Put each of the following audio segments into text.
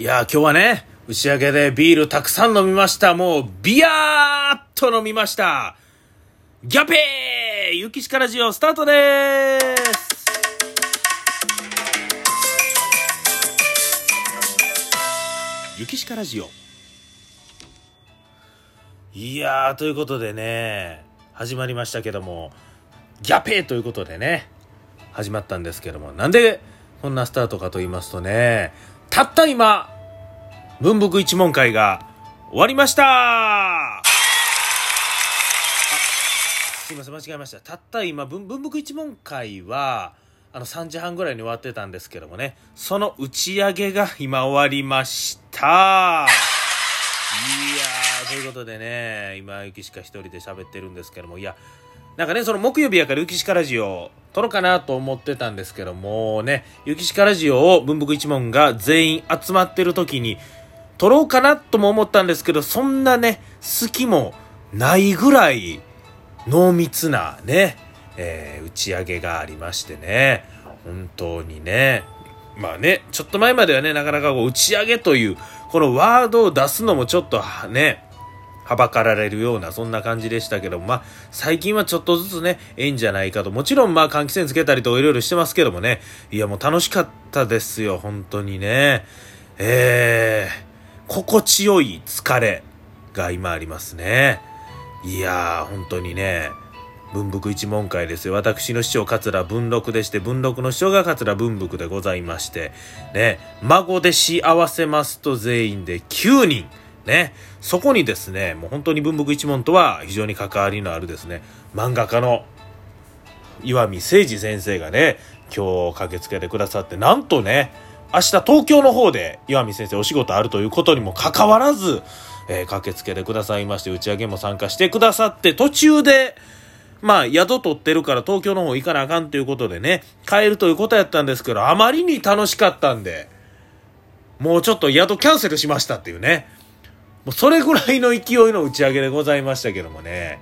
いや今日はね、打ち上げでビールたくさん飲みました。もう、ビヤーっと飲みました。ギャペーゆきしかラジオスタートでーすゆきしかラジオいやー、ということでね、始まりましたけども、ギャペーということでね、始まったんですけども、なんでこんなスタートかと言いますとね、たった今、文福一問会が終わりましたすいません、間違えました。たった今、文文福一問会は、あの3時半ぐらいに終わってたんですけどもね、その打ち上げが今終わりました。いやー、ということでね、今、ゆきしか一人で喋ってるんですけども、いや、なんかね、その木曜日やからゆきしかラジオ撮ろうかなと思ってたんですけどもね、ゆきしかラジオを文福一門が全員集まってる時に撮ろうかなとも思ったんですけど、そんなね、好きもないぐらい濃密なね、えー打ち上げがありましてね、本当にね、まあね、ちょっと前まではね、なかなかこう打ち上げという、このワードを出すのもちょっとね、はばかられるような、そんな感じでしたけども、まあ、最近はちょっとずつね、ええんじゃないかと。もちろん、まあ、換気扇つけたりとかいろいろしてますけどもね、いや、もう楽しかったですよ、本当にね。えー、心地よい疲れが今ありますね。いやー、本当にね、文福一門会ですよ。私の師匠、桂文禄でして、文禄の師匠が桂文福でございまして、ね、孫弟子合わせますと全員で9人。ね、そこにですね、もう本当に文福一門とは非常に関わりのあるですね、漫画家の岩見誠二先生がね、今日駆けつけてくださって、なんとね、明日東京の方で岩見先生お仕事あるということにもかかわらず、えー駆けつけてくださいまして、打ち上げも参加してくださって、途中で、まあ、宿取ってるから東京の方行かなあかんということでね、帰るということやったんですけど、あまりに楽しかったんで、もうちょっと宿キャンセルしましたっていうね。もうそれぐらいの勢いの打ち上げでございましたけどもね。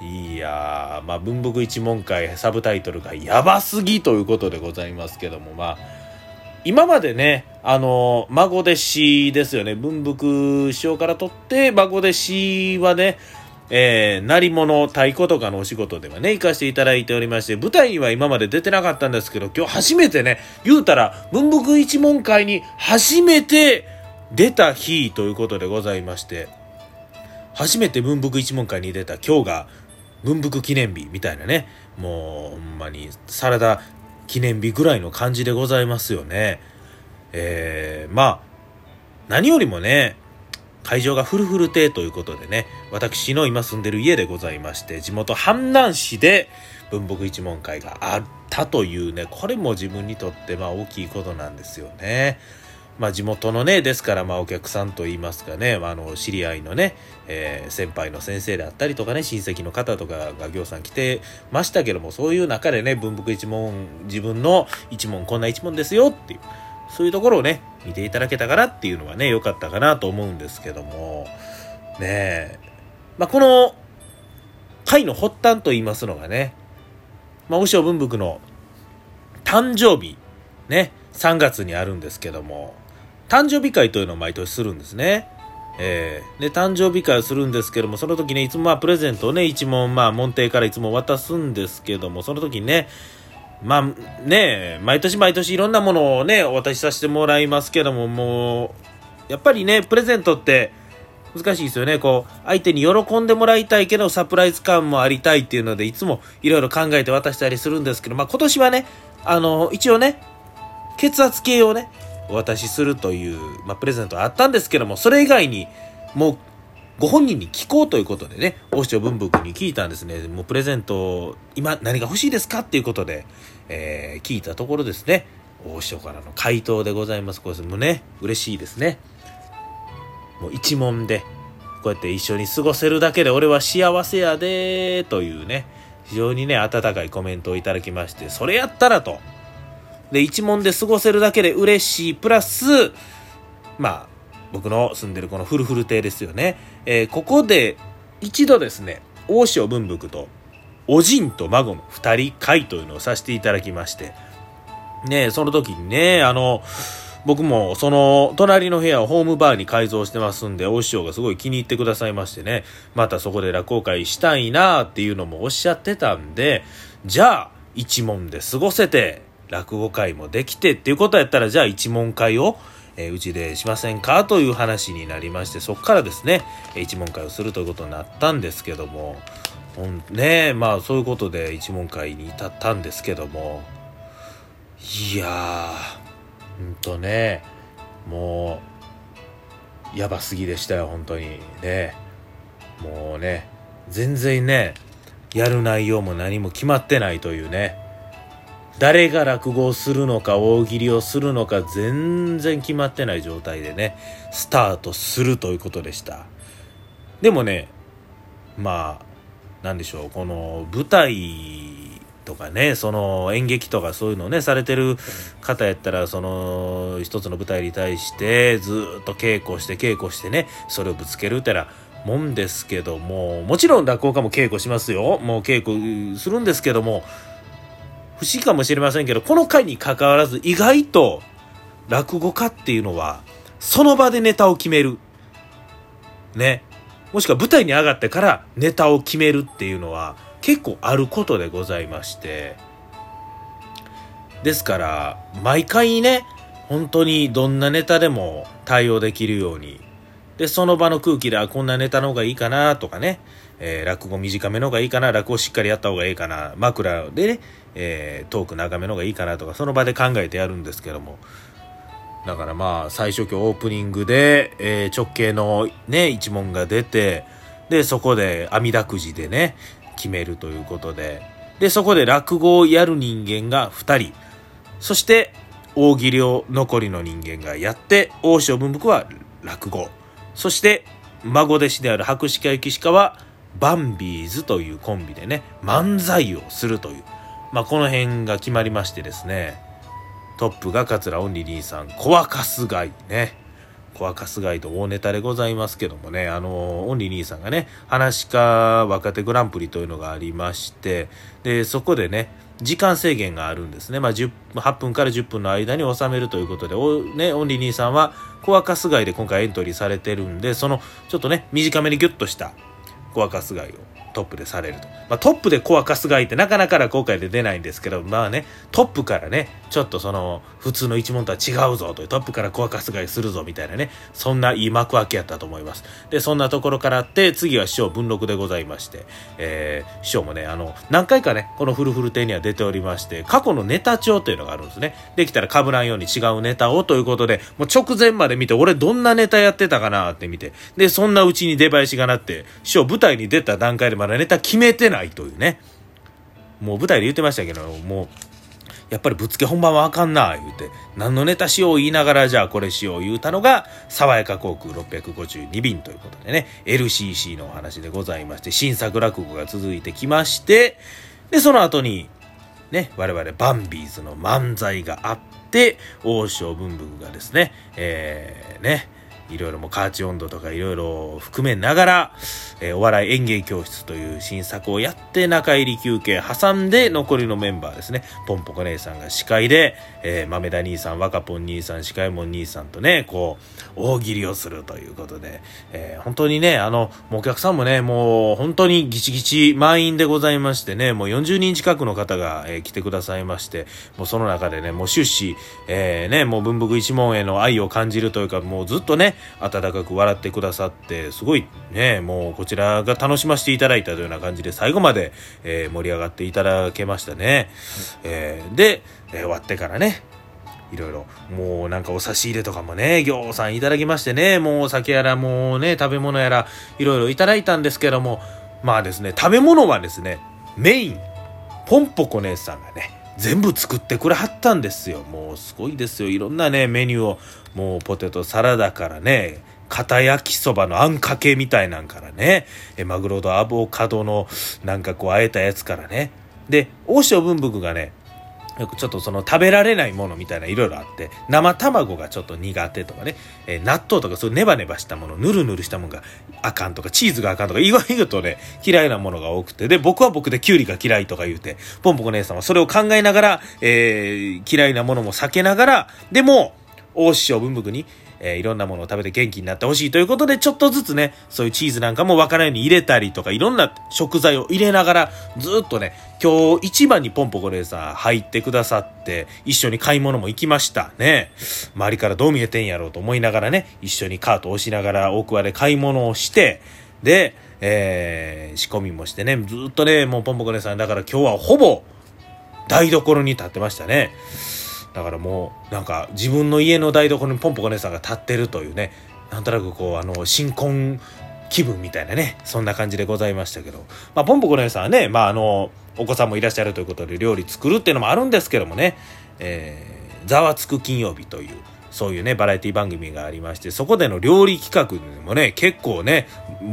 いやー、まあ、文福一門会サブタイトルがやばすぎということでございますけども、まあ、今までね、あの、孫弟子ですよね。文福師匠からとって、孫弟子はね、えー、鳴り物、太鼓とかのお仕事ではね、行かせていただいておりまして、舞台には今まで出てなかったんですけど、今日初めてね、言うたら、文福一門会に初めて出た日ということでございまして、初めて文福一門会に出た今日が文福記念日みたいなね。もうほんまにサラダ記念日ぐらいの感じでございますよね。えー、まあ何よりもね会場がフルフル亭ということでね私の今住んでる家でございまして地元阪南市で文福一門会があったというねこれも自分にとってまあ大きいことなんですよね。まあ、地元のね、ですから、まあ、お客さんといいますかね、まあ、の、知り合いのね、えー先輩の先生であったりとかね、親戚の方とかが行さん来てましたけども、そういう中でね、文福一門、自分の一門、こんな一門ですよっていう、そういうところをね、見ていただけたかなっていうのがね、良かったかなと思うんですけども、ねえ、まあ、この、会の発端と言いますのがね、まあ、お文福の誕生日、ね、3月にあるんですけども、誕生日会というのを毎年するんですね。えー、で、誕生日会をするんですけども、その時ね、いつもまあプレゼントをね、一問、まあ門弟からいつも渡すんですけども、その時ね、まあね、毎年毎年いろんなものをね、お渡しさせてもらいますけども、もう、やっぱりね、プレゼントって難しいですよね。こう、相手に喜んでもらいたいけど、サプライズ感もありたいっていうので、いつもいろいろ考えて渡したりするんですけど、まあ今年はね、あの、一応ね、血圧計をね、お渡しするという、まあ、プレゼントはあったんですけども、それ以外に、もう、ご本人に聞こうということでね、大塩文福に聞いたんですね。もうプレゼント、今何が欲しいですかっていうことで、えー聞いたところですね、大塩からの回答でございます。これもね、嬉しいですね。もう一問で、こうやって一緒に過ごせるだけで俺は幸せやでというね、非常にね、温かいコメントをいただきまして、それやったらと、で、一問で過ごせるだけで嬉しい。プラス、まあ、僕の住んでるこのフルフル亭ですよね。えーここで一度ですね、大塩文福と、おじんと孫の二人会というのをさせていただきまして、ねその時にね、あの、僕もその隣の部屋をホームバーに改造してますんで、大師匠がすごい気に入ってくださいましてね、またそこで落語会したいなっていうのもおっしゃってたんで、じゃあ一問で過ごせて、落語会もできてっていうことやったら、じゃあ一問会を、え、うちでしませんかという話になりまして、そこからですね、一問会をするということになったんですけども、ねまあそういうことで一問会に至ったんですけども、いやー、ほんとね、もう、やばすぎでしたよ、本当に。ね。もうね、全然ね、やる内容も何も決まってないというね。誰が落語をするのか大喜利をするのか全然決まってない状態でねスタートするということでした。でもねまあ何でしょうこの舞台とかねその演劇とかそういうのをねされてる方やったらその一つの舞台に対してずっと稽古して稽古してねそれをぶつけるってなもんですけどももちろん落語家も稽古しますよ。もう稽古するんですけども不思議かもしれませんけど、この回に関わらず意外と落語家っていうのは、その場でネタを決める。ね。もしくは舞台に上がってからネタを決めるっていうのは結構あることでございまして。ですから、毎回ね、本当にどんなネタでも対応できるように。で、その場の空気で、あ、こんなネタの方がいいかなとかね。えー、落語短めの方がいいかな、落語しっかりやった方がいいかな、枕でね、えー、トーク長めの方がいいかなとか、その場で考えてやるんですけども、だからまあ、最初今日オープニングで、えー、直径のね、一問が出て、で、そこで網だくじでね、決めるということで、で、そこで落語をやる人間が2人、そして、大喜利を残りの人間がやって、大塩文福は落語、そして、孫弟子である博士家幸鹿は、バンビーズというコンビでね、漫才をするという、まあ、この辺が決まりましてですね、トップが桂オンリリーさん、コアカスガイね。コアカスガイと大ネタでございますけどもね、あの、オンリリーさんがね、話家若手グランプリというのがありまして、で、そこでね、時間制限があるんですね。まあ、8分から10分の間に収めるということで、おね、オンリー兄さんは、コアカス街で今回エントリーされてるんで、その、ちょっとね、短めにギュッとしたコアカス街をトップでされると。まあ、トップでコアカスガイってなかなか後悔で出ないんですけど、まあね、トップからね、ちょっとその、普通の一問とは違うぞという、トップからコアカスガイするぞみたいなね、そんないい幕開けやったと思います。で、そんなところからあって、次は師匠文録でございまして、えー、師匠もね、あの、何回かね、このフルフル亭には出ておりまして、過去のネタ帳というのがあるんですね。できたら被らんように違うネタをということで、もう直前まで見て、俺どんなネタやってたかなって見て、で、そんなうちに出囃子がなって、師匠舞台に出た段階でまだネタ決めてないというね。もう舞台で言ってましたけど、もう、やっぱりぶっつけ本番はあかんな、言うて、何のネタしよう言いながら、じゃあこれしよう言うたのが、爽やか航空652便ということでね、LCC のお話でございまして、新作落語が続いてきまして、で、その後に、ね、我々バンビーズの漫才があって、王将文福がですね、えー、ね、いろいろもカーチ温度とかいろいろ含めながら、えー、お笑い演芸教室という新作をやって中入り休憩挟んで残りのメンバーですね、ポンポコ姉さんが司会で、えー、豆田兄さん、若ポン兄さん、司会も兄さんとね、こう、大喜利をするということで、えー、本当にね、あの、もうお客さんもね、もう本当にギチギチ満員でございましてね、もう40人近くの方が、えー、来てくださいまして、もうその中でね、もう終始、えー、ね、もう文福一門への愛を感じるというか、もうずっとね、温かく笑ってくださって、すごいね、もうこちらが楽しませていただいたというような感じで、最後まで、えー、盛り上がっていただけましたね。えー、で、えー、終わってからね、いろいろ、もうなんかお差し入れとかもね、ぎょうさんいただきましてね、もうお酒やらもうね、食べ物やら、いろいろいただいたんですけども、まあですね、食べ物はですね、メイン、ポンポコ姉さんがね、全部作ってくれはったんですよ。もうすごいですよ。いろんなね、メニューを、もうポテトサラダからね、片焼きそばのあんかけみたいなんからね、えマグロとアボカドのなんかこうあえたやつからね。で、大塩文福がね、ちょっとその食べられないものみたいないろいろあって、生卵がちょっと苦手とかね、えー、納豆とかそういうネバネバしたもの、ぬるぬるしたものがあかんとか、チーズがあかんとか、意外とね、嫌いなものが多くて、で、僕は僕でキュウリが嫌いとか言うて、ポンポコ姉さんはそれを考えながら、えー、嫌いなものも避けながら、でも、大師匠文福に、えー、いろんなものを食べて元気になってほしいということで、ちょっとずつね、そういうチーズなんかもわからないように入れたりとか、いろんな食材を入れながら、ずっとね、今日一番にポンポコレーサー入ってくださって、一緒に買い物も行きましたね。周りからどう見えてんやろうと思いながらね、一緒にカートを押しながら奥輪で買い物をして、で、えー、仕込みもしてね、ずっとね、もうポンポコ姉さん、だから今日はほぼ台所に立ってましたね。だからもう、なんか自分の家の台所にポンポコ姉さんが立ってるというね、なんとなくこう、あの、新婚気分みたいなね、そんな感じでございましたけど、まあ、ポンポコ姉さんはね、まあ、あの、お子さんもいらっしゃるということで料理作るっていうのもあるんですけどもね、えー、ざわつく金曜日という、そういうね、バラエティ番組がありまして、そこでの料理企画にもね、結構ね、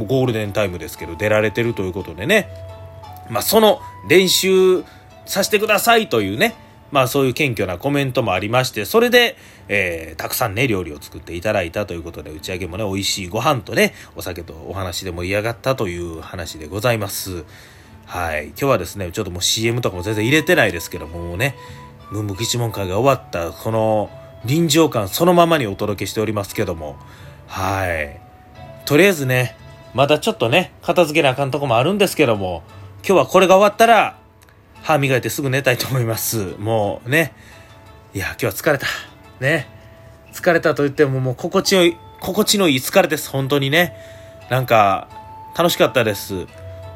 ゴールデンタイムですけど、出られてるということでね、まあ、その練習させてくださいというね、まあそういう謙虚なコメントもありまして、それで、えー、たくさんね、料理を作っていただいたということで、打ち上げもね、美味しいご飯とね、お酒とお話で盛り上がったという話でございます。はい。今日はですね、ちょっともう CM とかも全然入れてないですけども、もうね、文武一問会が終わった、この臨場感そのままにお届けしておりますけども、はい。とりあえずね、まだちょっとね、片付けなあかんとこもあるんですけども、今日はこれが終わったら、歯磨いてすぐ寝たいと思います。もうね。いや、今日は疲れた。ね。疲れたと言ってももう心地よい、心地のいい疲れです。本当にね。なんか、楽しかったです。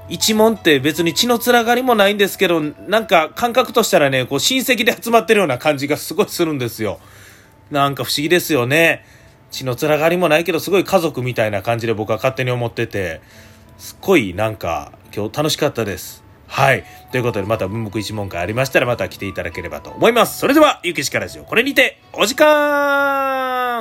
一問って別に血のつながりもないんですけど、なんか感覚としたらね、こう親戚で集まってるような感じがすごいするんですよ。なんか不思議ですよね。血のつながりもないけど、すごい家族みたいな感じで僕は勝手に思ってて、すっごいなんか今日楽しかったです。はい。ということで、また文目一問会ありましたら、また来ていただければと思います。それでは、ゆきしかラジオ、これにて、お時間